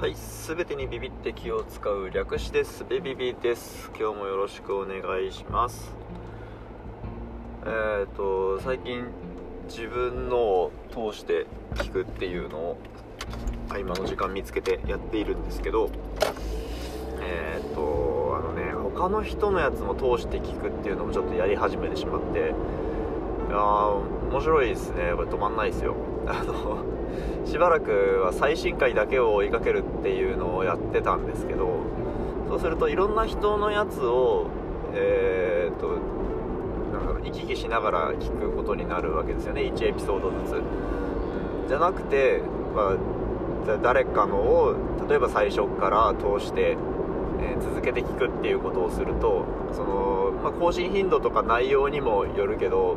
はい、すべてにビビって気を使う略してすべビビです。今日もよろしくお願いします。えっ、と、最近自分のを通して聞くっていうのを合間の時間見つけてやっているんですけど、えっ、と、あのね、他の人のやつも通して聞くっていうのもちょっとやり始めてしまって、いやー面白いですね。これ止まんないですよ。あの、しばらくは最新回だけを追いかけるっていうのをやってたんですけどそうするといろんな人のやつをえー、っとなんだろう行き来しながら聞くことになるわけですよね。1エピソードずつ。じゃなくて、まあ、誰かのを例えば最初から通して、え続けて聞くっていうことをするとその、まあ、更新頻度とか内容にもよるけど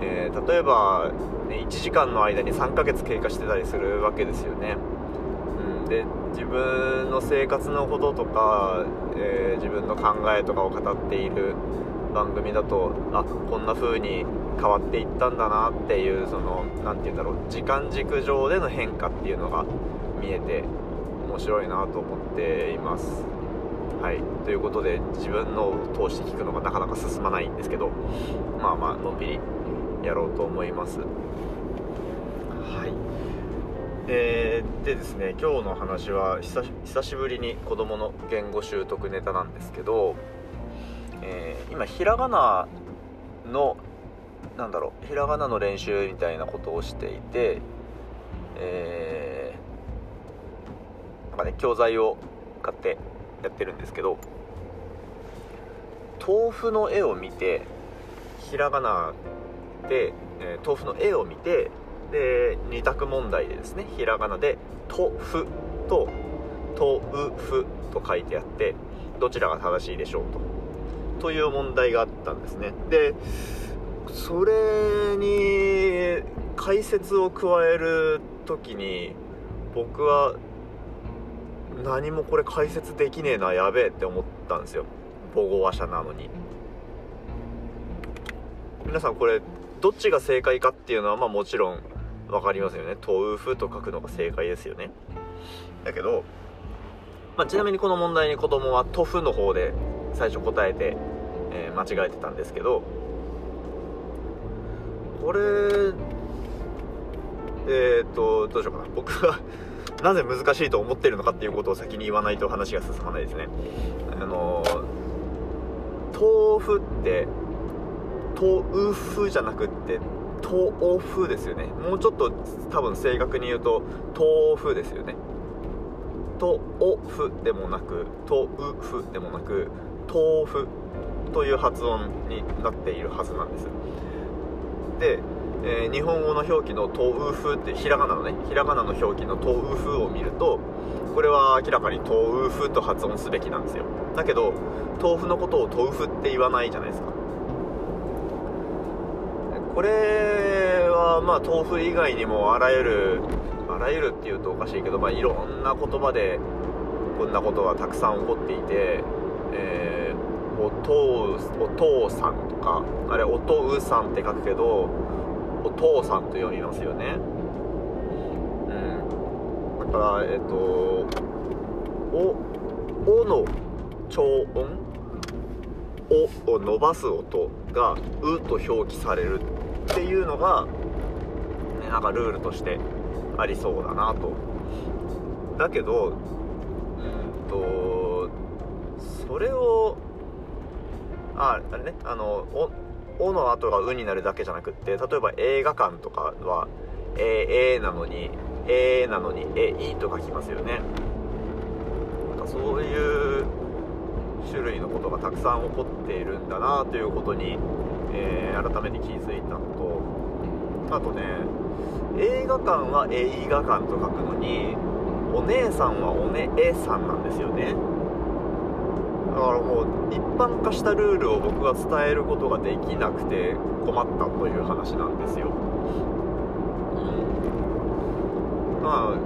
えー例えば、ね、1時間の間に3ヶ月経過してたりするわけですよね、うん、で自分の生活のこととか、えー自分の考えとかを語っている番組だとあこんな風に変わっていったんだなっていうその何て言うんだろう時間軸上での変化っていうのが見えて面白いなと思っています。はい、ということで自分のを通して聞くのがなかなか進まないんですけどまあまあのんびりやろうと思います。はい。えーでですね今日の話は久し久しぶりに子供の言語習得ネタなんですけど、えー今ひらがなのなんだろうひらがなの練習みたいなことをしていてえーなんかね教材を買ってやってるんですけど豆腐の絵を見てひらがなで、え豆腐の絵を見てで2択問題でですねひらがなで「とふ」と「とうふ」と書いてあってどちらが正しいでしょうと。という問題があったんですね。でそれに解説を加える時に僕は何もこれ解説できねえなやべえって思ったんですよ。母語話者なのに。皆さんこれどっちが正解かっていうのはまあもちろん分かりますよね。豆腐と書くのが正解ですよね。だけど、まあ、ちなみにこの問題に子供は豆腐の方で最初答えて、えー間違えてたんですけどこれえっ、とどうしようかな。僕が なぜ難しいと思ってるのかっていうことを先に言わないと話が進まないですね。あの豆腐って豆腐じゃなくって豆腐ですよね。もうちょっと多分正確に言うと豆腐ですよね。豆腐でもなく豆腐でもなく豆腐という発音になっているはずなんです。で、えー日本語の表記の豆腐ってひらがなのね。ひらがなの表記の豆腐を見るとこれは明らかに豆腐と発音すべきなんですよ。だけど豆腐のことを豆腐って言わないじゃないですか。これはまあ豆腐以外にもあらゆるあらゆるっていうとおかしいけど、まあ、いろんな言葉でこんなことがたくさん起こっていて、えーお父お父さんとかあれお父さんって書くけどお父さんと読みますよね。うん。だからえっ、とおおの超音？おを伸ばす音が「う」と表記される。っていうのが、ね、なんかルールとしてありそうだなと。だけどうんとそれをああれねあの「お」おの後が「う」になるだけじゃなくって例えば映画館とかは「え」えなのに「え」なのに「え」「い」と書きますよね。なんかそういう種類のことがたくさん起こっているんだなということに、えー改めて気づいたのとあとね映画館は映画館と書くのにお姉さんはおねえさんなんですよね。だからもう一般化したルールを僕が伝えることができなくて困ったという話なんですよ、うん、まあ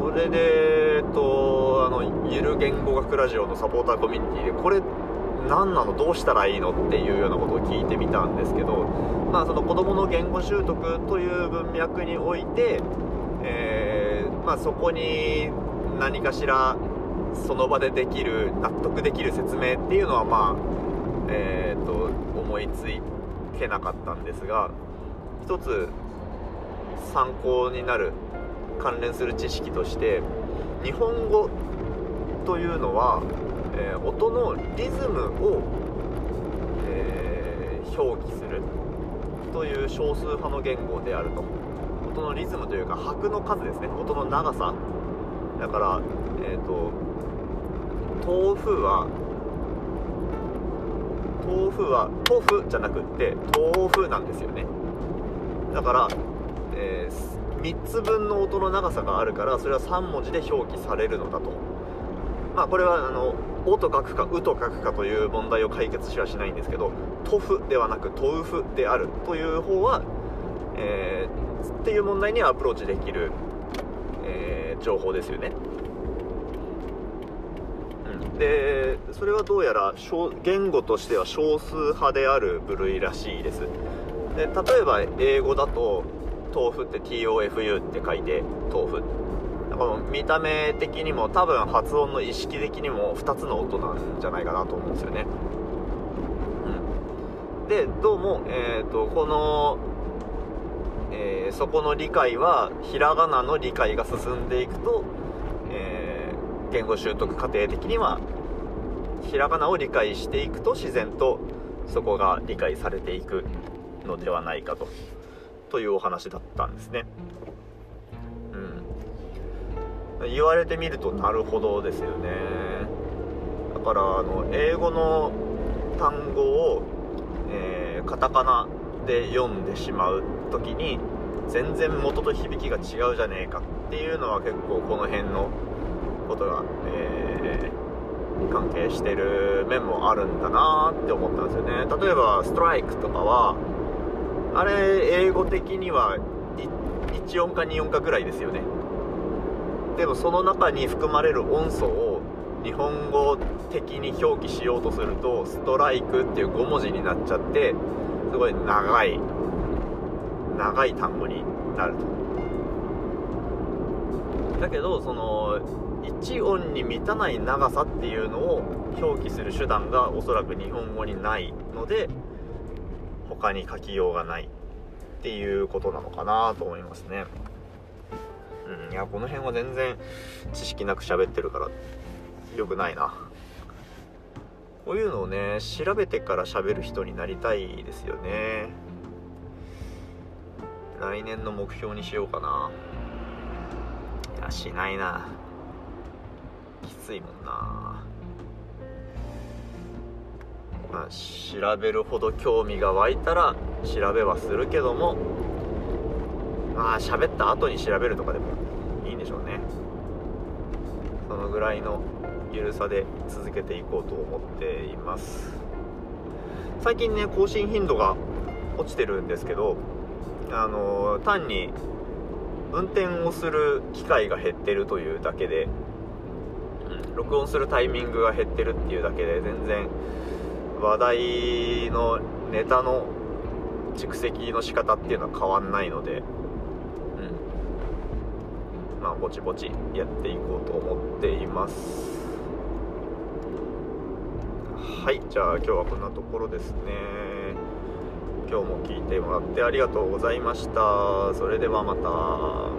それでえっとあのゆる言語学ラジオのサポーターコミュニティでこれ何なのどうしたらいいのっていうようなことを聞いてみたんですけどまあその子どもの言語習得という文脈において、えーまあ、そこに何かしらその場でできる納得できる説明っていうのはまあえー、と思いつけなかったんですが一つ参考になる関連する知識として日本語というのは、えー、音のリズムを、えー、表記するという少数派の言語であると。音のリズムというか拍の数ですね。音の長さ。だからえっ、ー、と豆腐は豆腐は豆腐じゃなくって豆腐なんですよね。だから、えー、3つ分の音の長さがあるからそれは3文字で表記されるのだと。まあこれはあの「お」と書くか「う」と書くかという問題を解決しはしないんですけど「豆腐」ではなく「豆腐」であるという方は、えー、っていう問題にアプローチできる、えー、情報ですよね。でそれはどうやら言語としては少数派である部類らしいです。で例えば英語だと豆腐って TOFU って書いて豆腐だから見た目的にも多分発音の意識的にも2つの音なんじゃないかなと思うんですよね、うん、でどうも、えーと、この、えー、そこの理解はひらがなの理解が進んでいくと、えー言語習得過程的にはひらがなを理解していくと自然とそこが理解されていくのではないかとというお話だったんですね。言われてみるとなるほどですよね。だからあの英語の単語を、えー、カタカナで読んでしまう時に全然元と響きが違うじゃねえかっていうのは結構この辺のことが、えー、関係してる面もあるんだなって思ったんですよね例えばストライクとかはあれ英語的には1音か2音かぐらいですよねでもその中に含まれる音素を日本語的に表記しようとするとストライクっていう5文字になっちゃってすごい長い長い単語になると。だけどその1音に満たない長さっていうのを表記する手段がおそらく日本語にないので他に書きようがないっていうことなのかなと思いますね。うん。いやこの辺は全然知識なく喋ってるから良くないな。こういうのをね調べてから喋る人になりたいですよね。来年の目標にしようかな。いやしないな。きついもんな。まあ調べるほど興味が湧いたら調べはするけどもまあ喋った後に調べるとかでもいいんでしょうね。そのぐらいの緩さで続けていこうと思っています。最近ね更新頻度が落ちてるんですけどあの単に運転をする機会が減ってるというだけで録音するタイミングが減ってるっていうだけで全然話題のネタの蓄積の仕方っていうのは変わんないので、まあぼちぼちやっていこうと思っています。はいじゃあ今日はこんなところですね。今日も聞いてもらってありがとうございました。それではまた。